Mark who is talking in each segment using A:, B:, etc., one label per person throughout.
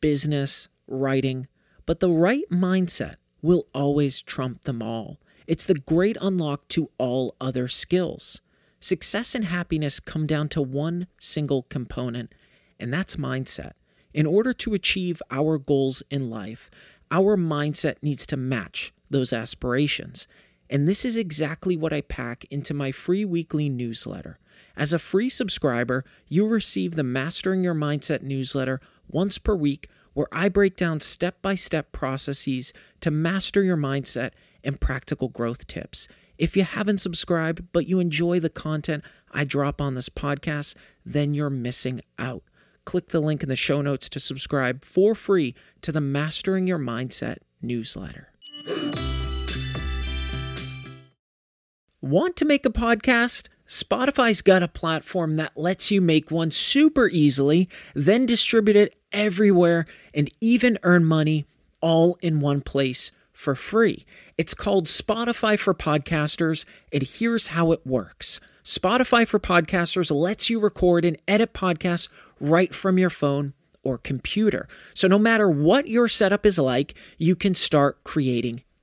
A: business, writing, but the right mindset will always trump them all. It's the great unlock to all other skills. Success and happiness come down to one single component, and that's mindset. In order to achieve our goals in life, our mindset needs to match those aspirations. And this is exactly what I pack into my free weekly newsletter. As a free subscriber, you'll receive the Mastering Your Mindset newsletter once per week, where I break down step by step processes to master your mindset and practical growth tips. If you haven't subscribed, but you enjoy the content I drop on this podcast, then you're missing out. Click the link in the show notes to subscribe for free to the Mastering Your Mindset newsletter. Want to make a podcast? Spotify's got a platform that lets you make one super easily, then distribute it everywhere and even earn money all in one place for free. It's called Spotify for Podcasters, and here's how it works Spotify for Podcasters lets you record and edit podcasts right from your phone or computer. So no matter what your setup is like, you can start creating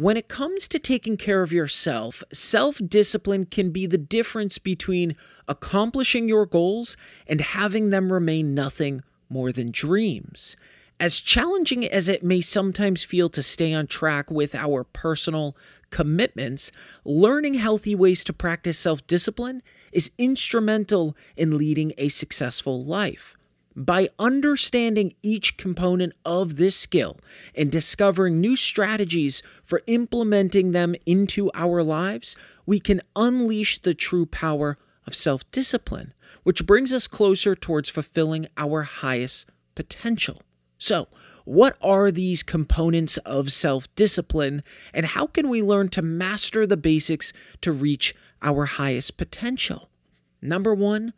A: When it comes to taking care of yourself, self discipline can be the difference between accomplishing your goals and having them remain nothing more than dreams. As challenging as it may sometimes feel to stay on track with our personal commitments, learning healthy ways to practice self discipline is instrumental in leading a successful life. By understanding each component of this skill and discovering new strategies for implementing them into our lives, we can unleash the true power of self discipline, which brings us closer towards fulfilling our highest potential. So, what are these components of self discipline, and how can we learn to master the basics to reach our highest potential? Number one,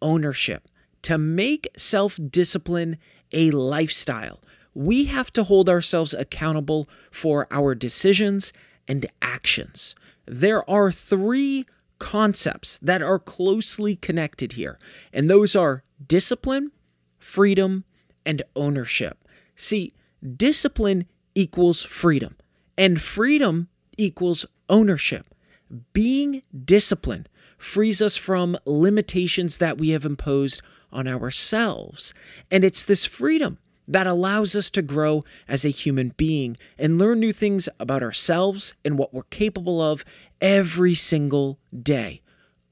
A: ownership to make self discipline a lifestyle, we have to hold ourselves accountable for our decisions and actions. There are three concepts that are closely connected here, and those are discipline, freedom, and ownership. See, discipline equals freedom, and freedom equals ownership. Being disciplined frees us from limitations that we have imposed on ourselves. And it's this freedom that allows us to grow as a human being and learn new things about ourselves and what we're capable of every single day.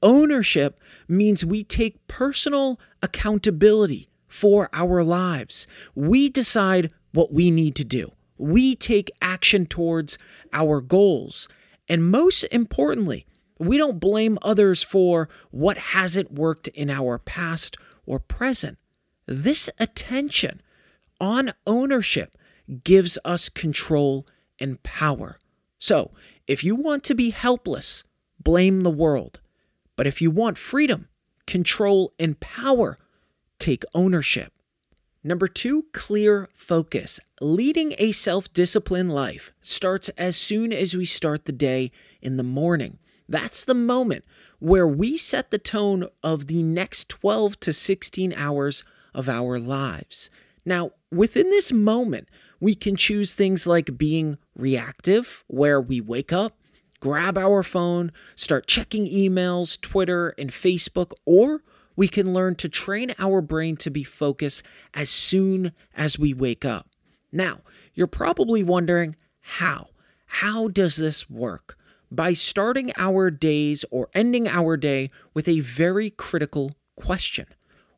A: Ownership means we take personal accountability for our lives. We decide what we need to do. We take action towards our goals. And most importantly, We don't blame others for what hasn't worked in our past or present. This attention on ownership gives us control and power. So, if you want to be helpless, blame the world. But if you want freedom, control, and power, take ownership. Number two, clear focus. Leading a self disciplined life starts as soon as we start the day in the morning. That's the moment where we set the tone of the next 12 to 16 hours of our lives. Now, within this moment, we can choose things like being reactive, where we wake up, grab our phone, start checking emails, Twitter, and Facebook, or we can learn to train our brain to be focused as soon as we wake up. Now, you're probably wondering how? How does this work? By starting our days or ending our day with a very critical question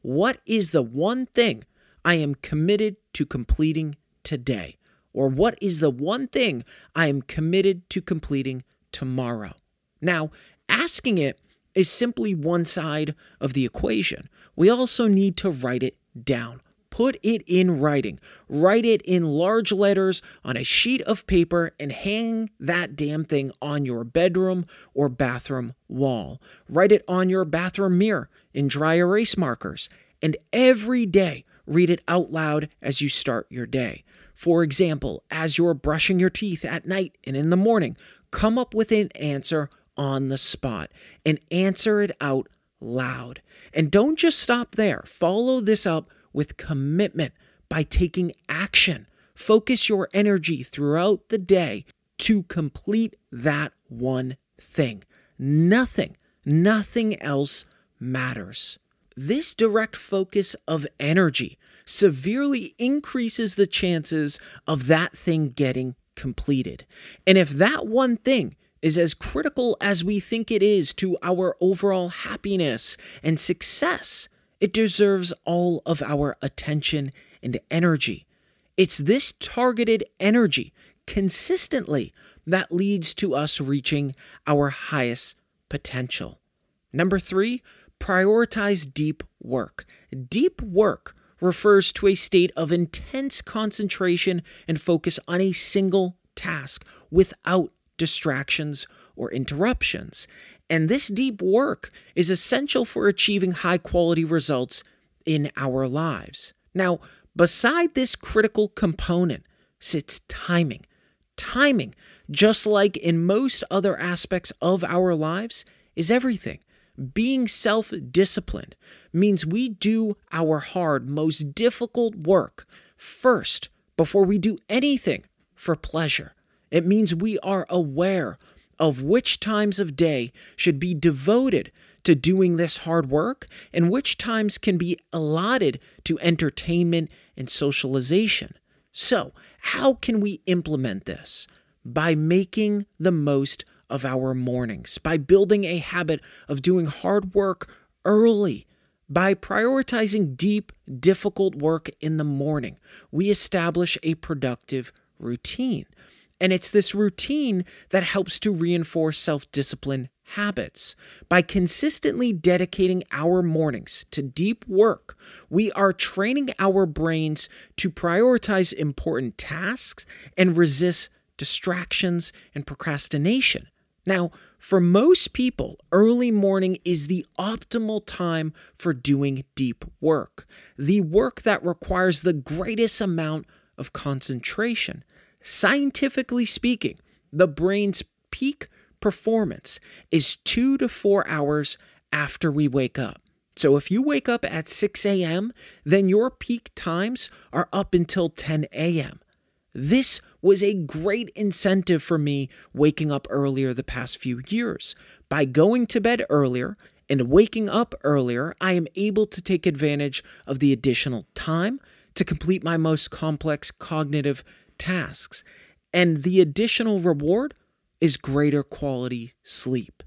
A: What is the one thing I am committed to completing today? Or what is the one thing I am committed to completing tomorrow? Now, asking it is simply one side of the equation. We also need to write it down. Put it in writing. Write it in large letters on a sheet of paper and hang that damn thing on your bedroom or bathroom wall. Write it on your bathroom mirror in dry erase markers. And every day, read it out loud as you start your day. For example, as you're brushing your teeth at night and in the morning, come up with an answer on the spot and answer it out loud. And don't just stop there. Follow this up with commitment by taking action. Focus your energy throughout the day to complete that one thing. Nothing, nothing else matters. This direct focus of energy severely increases the chances of that thing getting completed. And if that one thing is as critical as we think it is to our overall happiness and success, it deserves all of our attention and energy. It's this targeted energy consistently that leads to us reaching our highest potential. Number three, prioritize deep work. Deep work refers to a state of intense concentration and focus on a single task without distractions, or interruptions. And this deep work is essential for achieving high quality results in our lives. Now, beside this critical component sits timing. Timing, just like in most other aspects of our lives, is everything. Being self disciplined means we do our hard, most difficult work first before we do anything for pleasure. It means we are aware of which times of day should be devoted to doing this hard work and which times can be allotted to entertainment and socialization. So, how can we implement this? By making the most of our mornings, by building a habit of doing hard work early, by prioritizing deep, difficult work in the morning, we establish a productive routine. And it's this routine that helps to reinforce self discipline habits. By consistently dedicating our mornings to deep work, we are training our brains to prioritize important tasks and resist distractions and procrastination. Now, for most people, early morning is the optimal time for doing deep work, the work that requires the greatest amount of concentration. Scientifically speaking, the brain's peak performance is two to four hours after we wake up. So if you wake up at 6 a.m., then your peak times are up until 10 a.m. This was a great incentive for me waking up earlier the past few years. By going to bed earlier and waking up earlier, I am able to take advantage of the additional time to complete my most complex cognitive tasks. And the additional reward is greater quality sleep.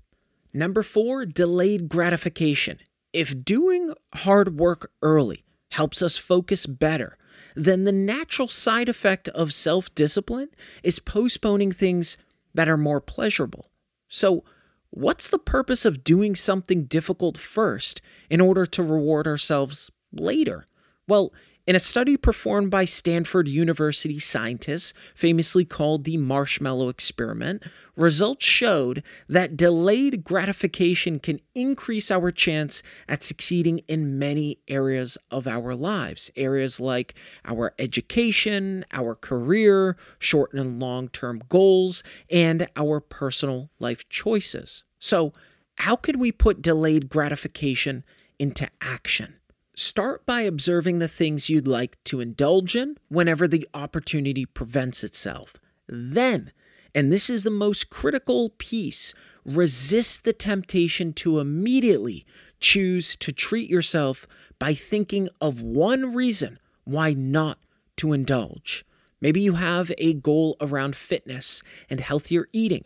A: Number four, delayed gratification. If doing hard work early helps us focus better, then the natural side effect of self discipline is postponing things that are more pleasurable. So, what's the purpose of doing something difficult first in order to reward ourselves later? Well, in a study performed by Stanford University scientists, famously called the marshmallow experiment, results showed that delayed gratification can increase our chance at succeeding in many areas of our lives. Areas like our education, our career, short and long term goals, and our personal life choices. So, how can we put delayed gratification into action? Start by observing the things you'd like to indulge in whenever the opportunity presents itself. Then, and this is the most critical piece, resist the temptation to immediately choose to treat yourself by thinking of one reason why not to indulge. Maybe you have a goal around fitness and healthier eating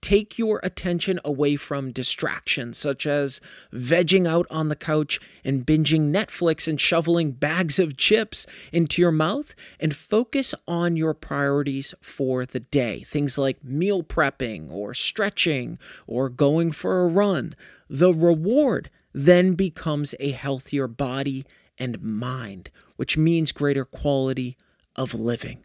A: take your attention away from distractions such as vegging out on the couch and binging Netflix and shoveling bags of chips into your mouth and focus on your priorities for the day. Things like meal prepping or stretching or going for a run. The reward then becomes a healthier body and mind, which means greater quality of living.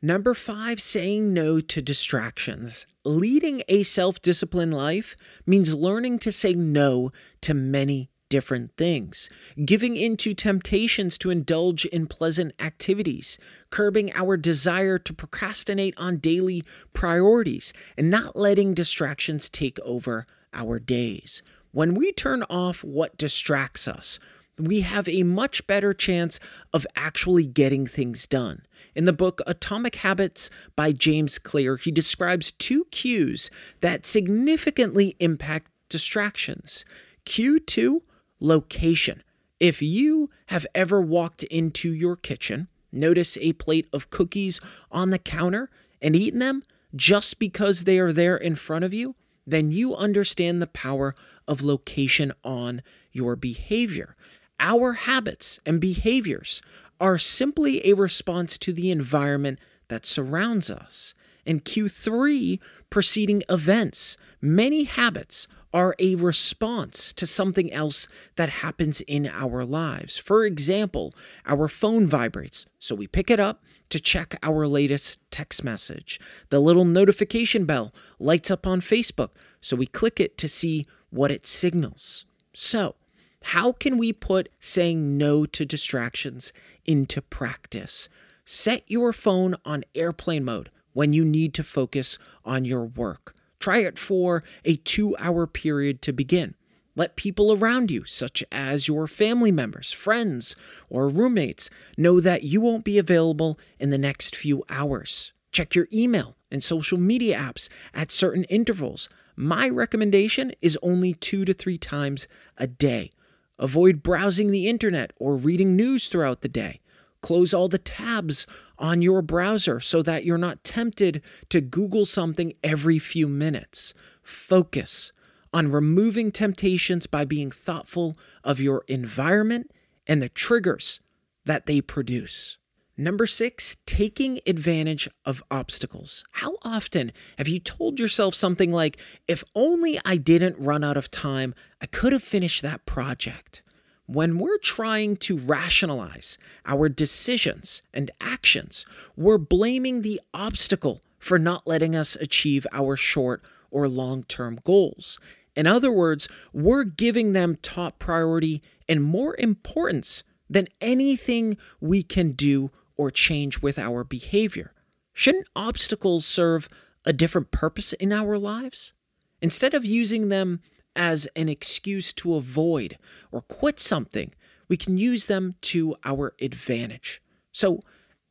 A: Number five, saying no to distractions. Leading a self disciplined life means learning to say no to many different things, giving into temptations to indulge in pleasant activities, curbing our desire to procrastinate on daily priorities, and not letting distractions take over our days. When we turn off what distracts us, we have a much better chance of actually getting things done. In the book Atomic Habits by James Clear, he describes two cues that significantly impact distractions. Cue 2 location. If you have ever walked into your kitchen, notice a plate of cookies on the counter, and eaten them just because they are there in front of you, then you understand the power of location on your behavior. Our habits and behaviors are simply a response to the environment that surrounds us. In Cue 3, preceding events, many habits are a response to something else that happens in our lives. For example, our phone vibrates, so we pick it up to check our latest text message. The little notification bell lights up on Facebook, so we click it to see what it signals. So, how can we put saying no to distractions into practice? Set your phone on airplane mode when you need to focus on your work. Try it for a two hour period to begin. Let people around you, such as your family members, friends, or roommates, know that you won't be available in the next few hours. Check your email and social media apps at certain intervals. My recommendation is only two to three times a day. Avoid browsing the internet or reading news throughout the day. Close all the tabs on your browser so that you're not tempted to Google something every few minutes. Focus on removing temptations by being thoughtful of your environment and the triggers that they produce. Number six, taking advantage of obstacles. How often have you told yourself something like, if only I didn't run out of time, I could have finished that project? When we're trying to rationalize our decisions and actions, we're blaming the obstacle for not letting us achieve our short or long term goals. In other words, we're giving them top priority and more importance than anything we can do or change with our behavior. Shouldn't obstacles serve a different purpose in our lives? Instead of using them as an excuse to avoid or quit something, we can use them to our advantage. So,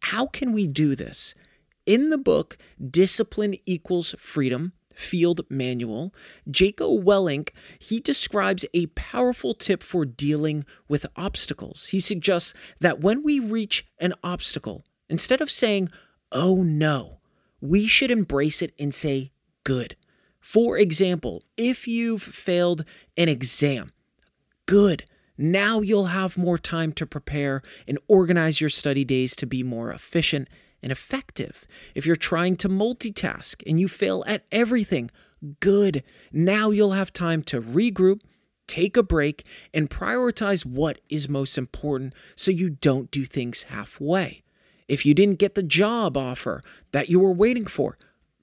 A: how can we do this? In the book, Discipline Equals Freedom, field manual, Jocko Willink, he describes a powerful tip for dealing with obstacles. He suggests that when we reach an obstacle, instead of saying, oh no, we should embrace it and say, good. For example, if you've failed an exam, good. Now you'll have more time to prepare and organize your study days to be more efficient and effective. If you're trying to multitask and you fail at everything, good. Now you'll have time to regroup, take a break, and prioritize what is most important so you don't do things halfway. If you didn't get the job offer that you were waiting for,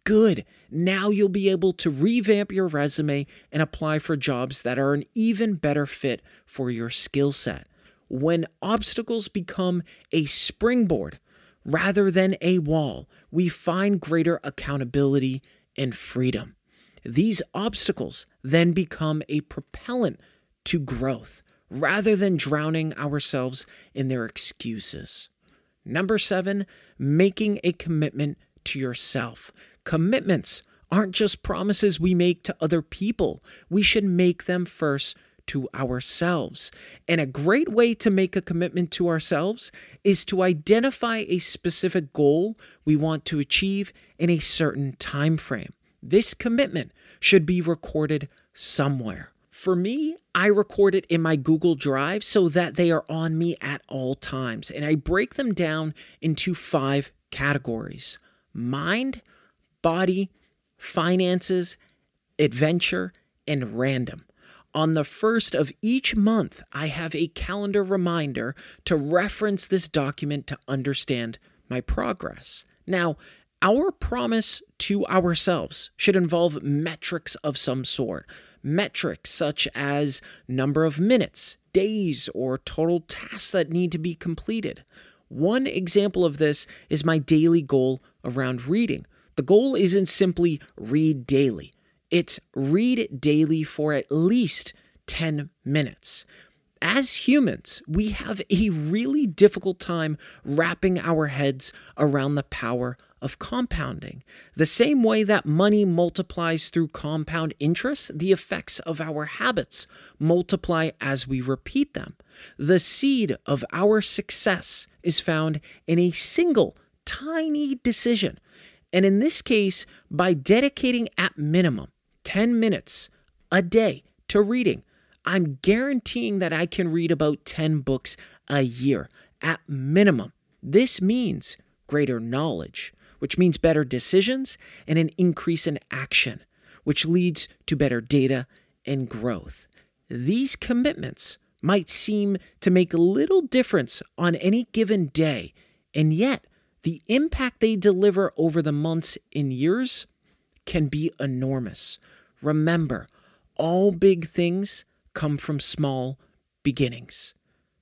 A: good. Now you'll be able to revamp your resume and apply for jobs that are an even better fit for your skill set. When obstacles become a springboard rather than a wall, we find greater accountability and freedom. These obstacles then become a propellant to growth rather than drowning ourselves in their excuses. Number seven, making a commitment to yourself. Commitments aren't just promises we make to other people, we should make them first to ourselves. And a great way to make a commitment to ourselves is to identify a specific goal we want to achieve in a certain time frame. This commitment should be recorded somewhere. For me, I record it in my Google Drive so that they are on me at all times. And I break them down into five categories mind, body, finances, adventure, and random. On the first of each month, I have a calendar reminder to reference this document to understand my progress. Now, our promise to ourselves should involve metrics of some sort. Metrics such as number of minutes, days, or total tasks that need to be completed. One example of this is my daily goal around reading. The goal isn't simply read daily, it's read daily for at least 10 minutes. As humans, we have a really difficult time wrapping our heads around the power of compounding. The same way that money multiplies through compound interest, the effects of our habits multiply as we repeat them. The seed of our success is found in a single tiny decision and in this case, by dedicating at minimum 10 minutes a day to reading, I'm guaranteeing that I can read about 10 books a year at minimum. This means greater knowledge, which means better decisions and an increase in action, which leads to better data and growth. These commitments might seem to make little difference on any given day, and yet the impact they deliver over the months and years can be enormous. Remember, all big things come from small beginnings.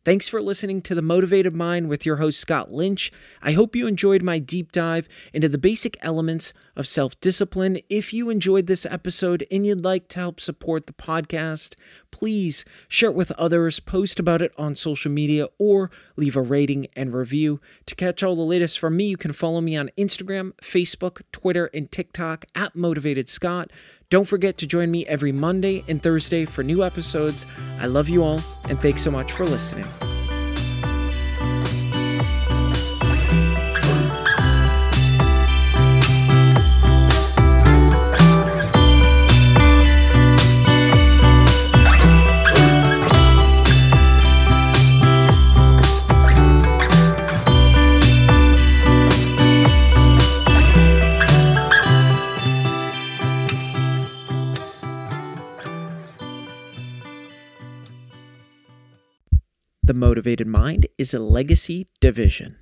A: Thanks for listening to The Motivated Mind with your host, Scott Lynch. I hope you enjoyed my deep dive into the basic elements of self discipline. If you enjoyed this episode and you'd like to help support the podcast, please share it with others, post about it on social media, or leave a rating and review. To catch all the latest from me, you can follow me on Instagram, Facebook, Twitter, and TikTok at Motivated Scott. Don't forget to join me every Monday and Thursday for new episodes. I love you all, and thanks so much for listening. Motivated Mind is a legacy division.